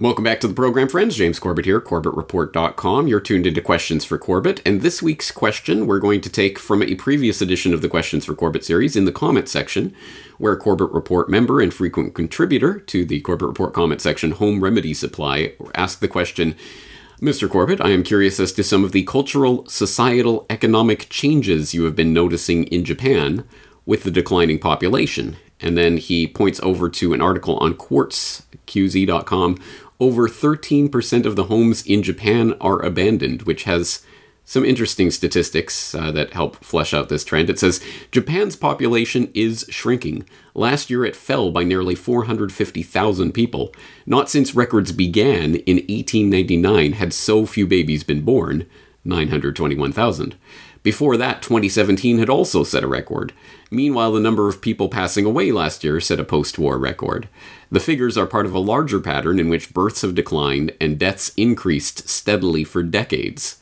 Welcome back to the program, friends. James Corbett here, CorbettReport.com. You're tuned into Questions for Corbett, and this week's question we're going to take from a previous edition of the Questions for Corbett series in the comment section, where Corbett Report member and frequent contributor to the Corbett Report comment section, Home Remedy Supply, asked the question Mr. Corbett, I am curious as to some of the cultural, societal, economic changes you have been noticing in Japan with the declining population. And then he points over to an article on quartzqz.com over 13% of the homes in Japan are abandoned, which has some interesting statistics uh, that help flesh out this trend. It says Japan's population is shrinking. Last year it fell by nearly 450,000 people. Not since records began in 1899 had so few babies been born 921,000. Before that, 2017 had also set a record. Meanwhile, the number of people passing away last year set a post war record. The figures are part of a larger pattern in which births have declined and deaths increased steadily for decades.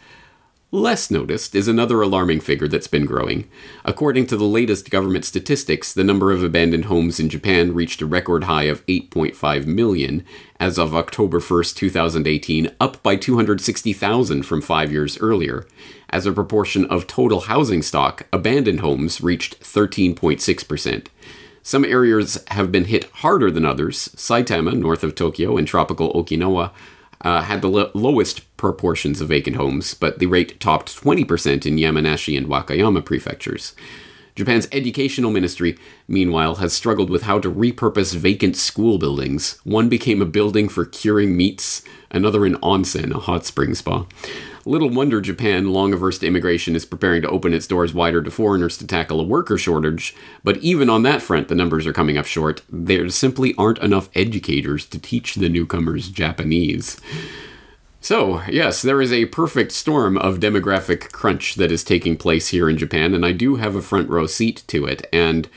Less noticed is another alarming figure that's been growing. According to the latest government statistics, the number of abandoned homes in Japan reached a record high of 8.5 million as of October 1, 2018, up by 260,000 from five years earlier. As a proportion of total housing stock, abandoned homes reached 13.6%. Some areas have been hit harder than others. Saitama, north of Tokyo, and tropical Okinawa uh, had the lo- lowest proportions of vacant homes, but the rate topped 20% in Yamanashi and Wakayama prefectures. Japan's educational ministry, meanwhile, has struggled with how to repurpose vacant school buildings. One became a building for curing meats, another an onsen, a hot spring spa. Little wonder Japan, long averse to immigration, is preparing to open its doors wider to foreigners to tackle a worker shortage. But even on that front, the numbers are coming up short. There simply aren't enough educators to teach the newcomers Japanese. So, yes, there is a perfect storm of demographic crunch that is taking place here in Japan, and I do have a front row seat to it. And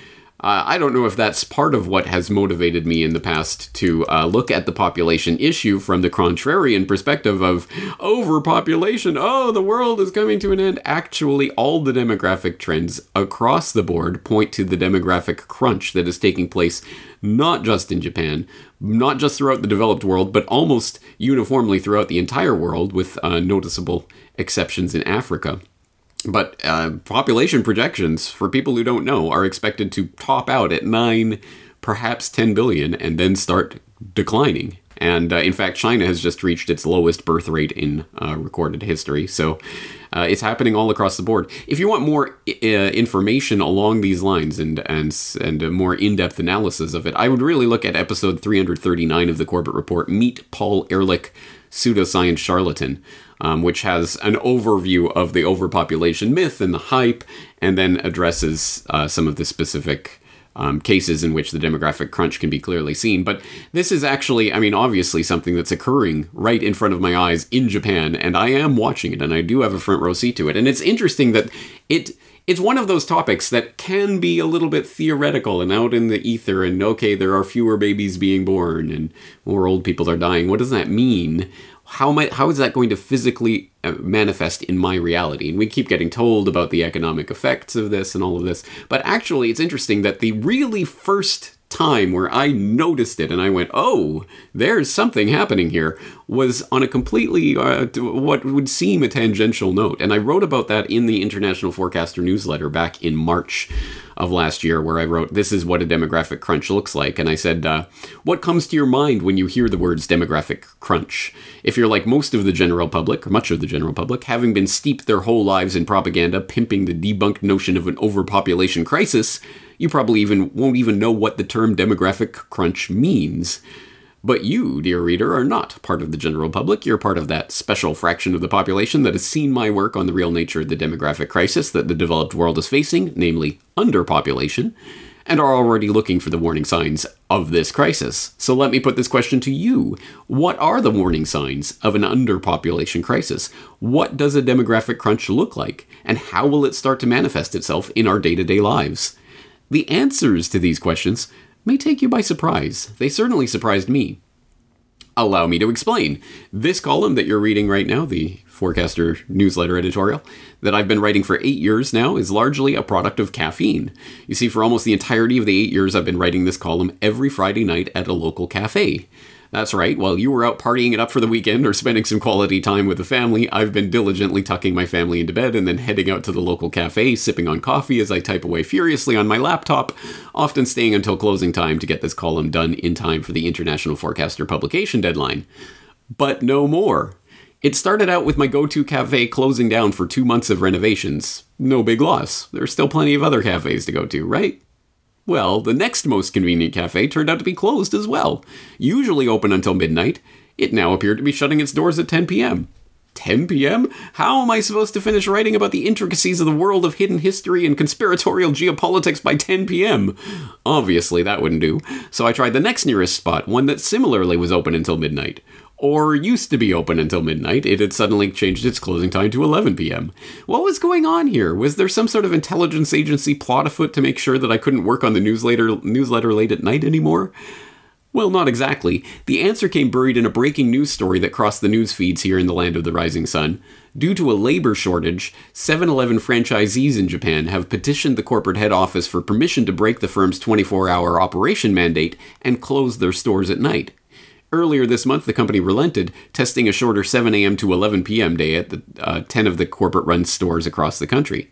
uh, I don't know if that's part of what has motivated me in the past to uh, look at the population issue from the contrarian perspective of overpopulation. Oh, the world is coming to an end. Actually, all the demographic trends across the board point to the demographic crunch that is taking place not just in Japan, not just throughout the developed world, but almost uniformly throughout the entire world, with uh, noticeable exceptions in Africa. But uh, population projections, for people who don't know, are expected to top out at 9, perhaps 10 billion, and then start declining. And uh, in fact, China has just reached its lowest birth rate in uh, recorded history. So uh, it's happening all across the board. If you want more uh, information along these lines and and and a more in-depth analysis of it, I would really look at episode 339 of the Corbett Report. Meet Paul Ehrlich, pseudoscience charlatan um, which has an overview of the overpopulation myth and the hype, and then addresses uh, some of the specific um, cases in which the demographic crunch can be clearly seen. But this is actually, I mean, obviously something that's occurring right in front of my eyes in Japan, and I am watching it, and I do have a front row seat to it. And it's interesting that it it's one of those topics that can be a little bit theoretical and out in the ether and okay there are fewer babies being born and more old people are dying. What does that mean? How am I, how is that going to physically uh, manifest in my reality? And we keep getting told about the economic effects of this and all of this, but actually, it's interesting that the really first time where I noticed it and I went, "Oh, there's something happening here," was on a completely uh, what would seem a tangential note, and I wrote about that in the International Forecaster newsletter back in March of last year where I wrote, This is what a demographic crunch looks like. And I said, uh, What comes to your mind when you hear the words demographic crunch? If you're like most of the general public, much of the general public, having been steeped their whole lives in propaganda pimping the debunked notion of an overpopulation crisis, you probably even won't even know what the term demographic crunch means. But you, dear reader, are not part of the general public. You're part of that special fraction of the population that has seen my work on the real nature of the demographic crisis that the developed world is facing, namely underpopulation, and are already looking for the warning signs of this crisis. So let me put this question to you. What are the warning signs of an underpopulation crisis? What does a demographic crunch look like? And how will it start to manifest itself in our day to day lives? The answers to these questions may take you by surprise. They certainly surprised me. Allow me to explain. This column that you're reading right now, the Forecaster newsletter editorial, that I've been writing for eight years now, is largely a product of caffeine. You see, for almost the entirety of the eight years I've been writing this column every Friday night at a local cafe. That's right, while you were out partying it up for the weekend or spending some quality time with the family, I've been diligently tucking my family into bed and then heading out to the local cafe, sipping on coffee as I type away furiously on my laptop, often staying until closing time to get this column done in time for the International Forecaster publication deadline. But no more. It started out with my go to cafe closing down for two months of renovations. No big loss. There's still plenty of other cafes to go to, right? Well, the next most convenient cafe turned out to be closed as well. Usually open until midnight, it now appeared to be shutting its doors at 10 p.m. 10 p.m.? How am I supposed to finish writing about the intricacies of the world of hidden history and conspiratorial geopolitics by 10 p.m.? Obviously, that wouldn't do, so I tried the next nearest spot, one that similarly was open until midnight or used to be open until midnight, it had suddenly changed its closing time to 11 p.m. What was going on here? Was there some sort of intelligence agency plot afoot to make sure that I couldn't work on the newsletter, newsletter late at night anymore? Well, not exactly. The answer came buried in a breaking news story that crossed the news feeds here in the land of the rising sun. Due to a labor shortage, 7 Eleven franchisees in Japan have petitioned the corporate head office for permission to break the firm's 24 hour operation mandate and close their stores at night. Earlier this month, the company relented, testing a shorter 7 a.m. to 11 p.m. day at the, uh, 10 of the corporate run stores across the country.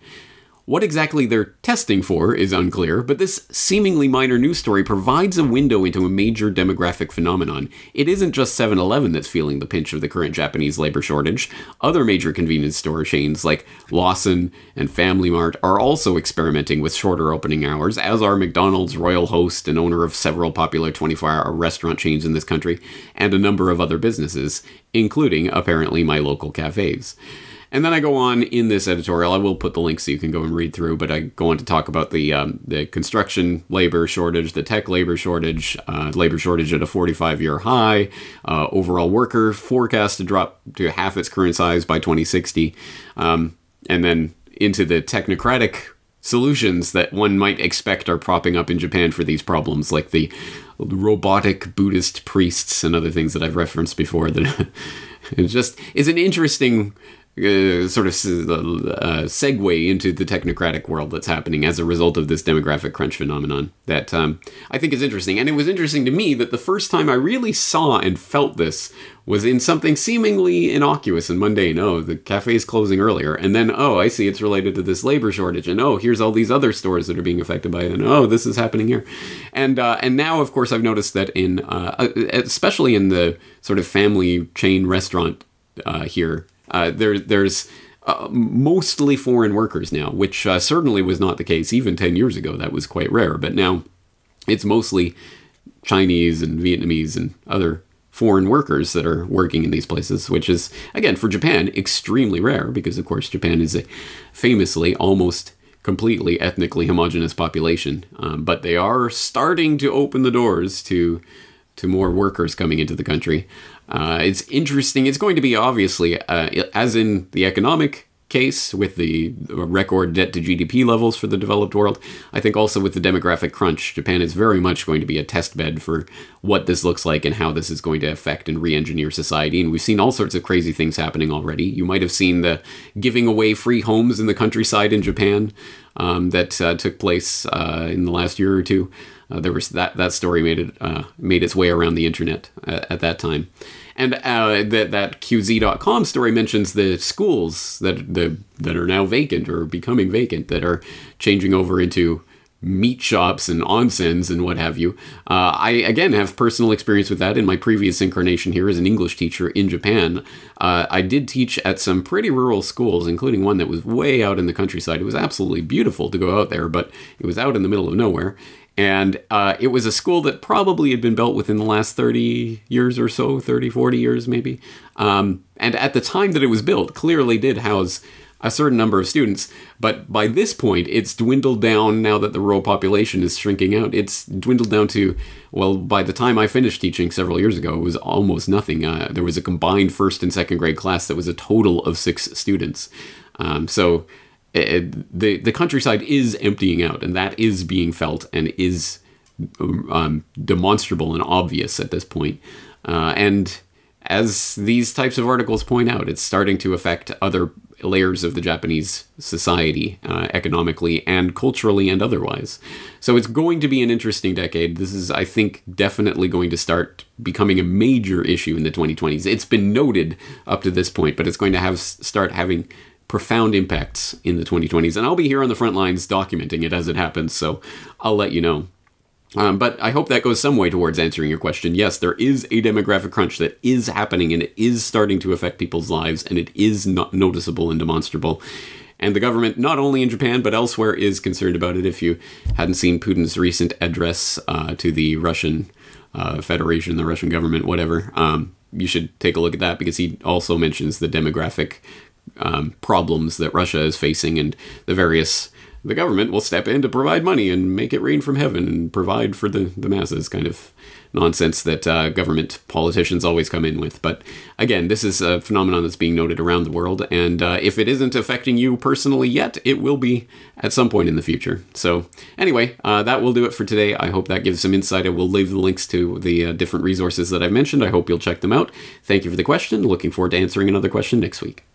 What exactly they're testing for is unclear, but this seemingly minor news story provides a window into a major demographic phenomenon. It isn't just 7 Eleven that's feeling the pinch of the current Japanese labor shortage. Other major convenience store chains like Lawson and Family Mart are also experimenting with shorter opening hours, as are McDonald's, Royal Host, and owner of several popular 24 hour restaurant chains in this country, and a number of other businesses, including apparently my local cafes. And then I go on in this editorial. I will put the link so you can go and read through. But I go on to talk about the um, the construction labor shortage, the tech labor shortage, uh, labor shortage at a 45 year high, uh, overall worker forecast to drop to half its current size by 2060, um, and then into the technocratic solutions that one might expect are propping up in Japan for these problems, like the robotic Buddhist priests and other things that I've referenced before. That it just is an interesting uh, sort of uh, segue into the technocratic world that's happening as a result of this demographic crunch phenomenon that um, I think is interesting. And it was interesting to me that the first time I really saw and felt this was in something seemingly innocuous and mundane. Oh, the cafe is closing earlier. And then, oh, I see it's related to this labor shortage. And oh, here's all these other stores that are being affected by it. And oh, this is happening here. And, uh, and now, of course, I've noticed that in, uh, uh especially in the sort of family chain restaurant uh, here, uh, there, there's uh, mostly foreign workers now, which uh, certainly was not the case even 10 years ago. That was quite rare. But now it's mostly Chinese and Vietnamese and other foreign workers that are working in these places, which is, again, for Japan, extremely rare because, of course, Japan is a famously almost completely ethnically homogenous population. Um, but they are starting to open the doors to to more workers coming into the country. Uh, it's interesting. It's going to be obviously, uh, as in the economic case with the record debt to GDP levels for the developed world, I think also with the demographic crunch, Japan is very much going to be a test bed for what this looks like and how this is going to affect and re engineer society. And we've seen all sorts of crazy things happening already. You might have seen the giving away free homes in the countryside in Japan um, that uh, took place uh, in the last year or two. Uh, there was that that story made it uh, made its way around the internet at, at that time, and uh, that that QZ.com story mentions the schools that the that are now vacant or becoming vacant that are changing over into meat shops and onsens and what have you. Uh, I again have personal experience with that in my previous incarnation here as an English teacher in Japan. Uh, I did teach at some pretty rural schools, including one that was way out in the countryside. It was absolutely beautiful to go out there, but it was out in the middle of nowhere. And uh, it was a school that probably had been built within the last 30 years or so, 30, 40 years maybe. Um, and at the time that it was built, clearly did house a certain number of students. But by this point, it's dwindled down now that the rural population is shrinking out. It's dwindled down to, well, by the time I finished teaching several years ago, it was almost nothing. Uh, there was a combined first and second grade class that was a total of six students. Um, so the the countryside is emptying out, and that is being felt and is um, demonstrable and obvious at this point. Uh, and as these types of articles point out, it's starting to affect other layers of the Japanese society, uh, economically and culturally and otherwise. So it's going to be an interesting decade. This is, I think, definitely going to start becoming a major issue in the 2020s. It's been noted up to this point, but it's going to have start having profound impacts in the 2020s. And I'll be here on the front lines documenting it as it happens, so I'll let you know. Um, but I hope that goes some way towards answering your question. Yes, there is a demographic crunch that is happening and it is starting to affect people's lives and it is not noticeable and demonstrable. And the government, not only in Japan but elsewhere, is concerned about it. If you hadn't seen Putin's recent address uh, to the Russian uh, Federation, the Russian government, whatever, um, you should take a look at that because he also mentions the demographic um, problems that Russia is facing and the various the government will step in to provide money and make it rain from heaven and provide for the, the masses kind of nonsense that uh, government politicians always come in with. But again, this is a phenomenon that's being noted around the world, and uh, if it isn't affecting you personally yet, it will be at some point in the future. So, anyway, uh, that will do it for today. I hope that gives some insight. I will leave the links to the uh, different resources that I've mentioned. I hope you'll check them out. Thank you for the question. Looking forward to answering another question next week.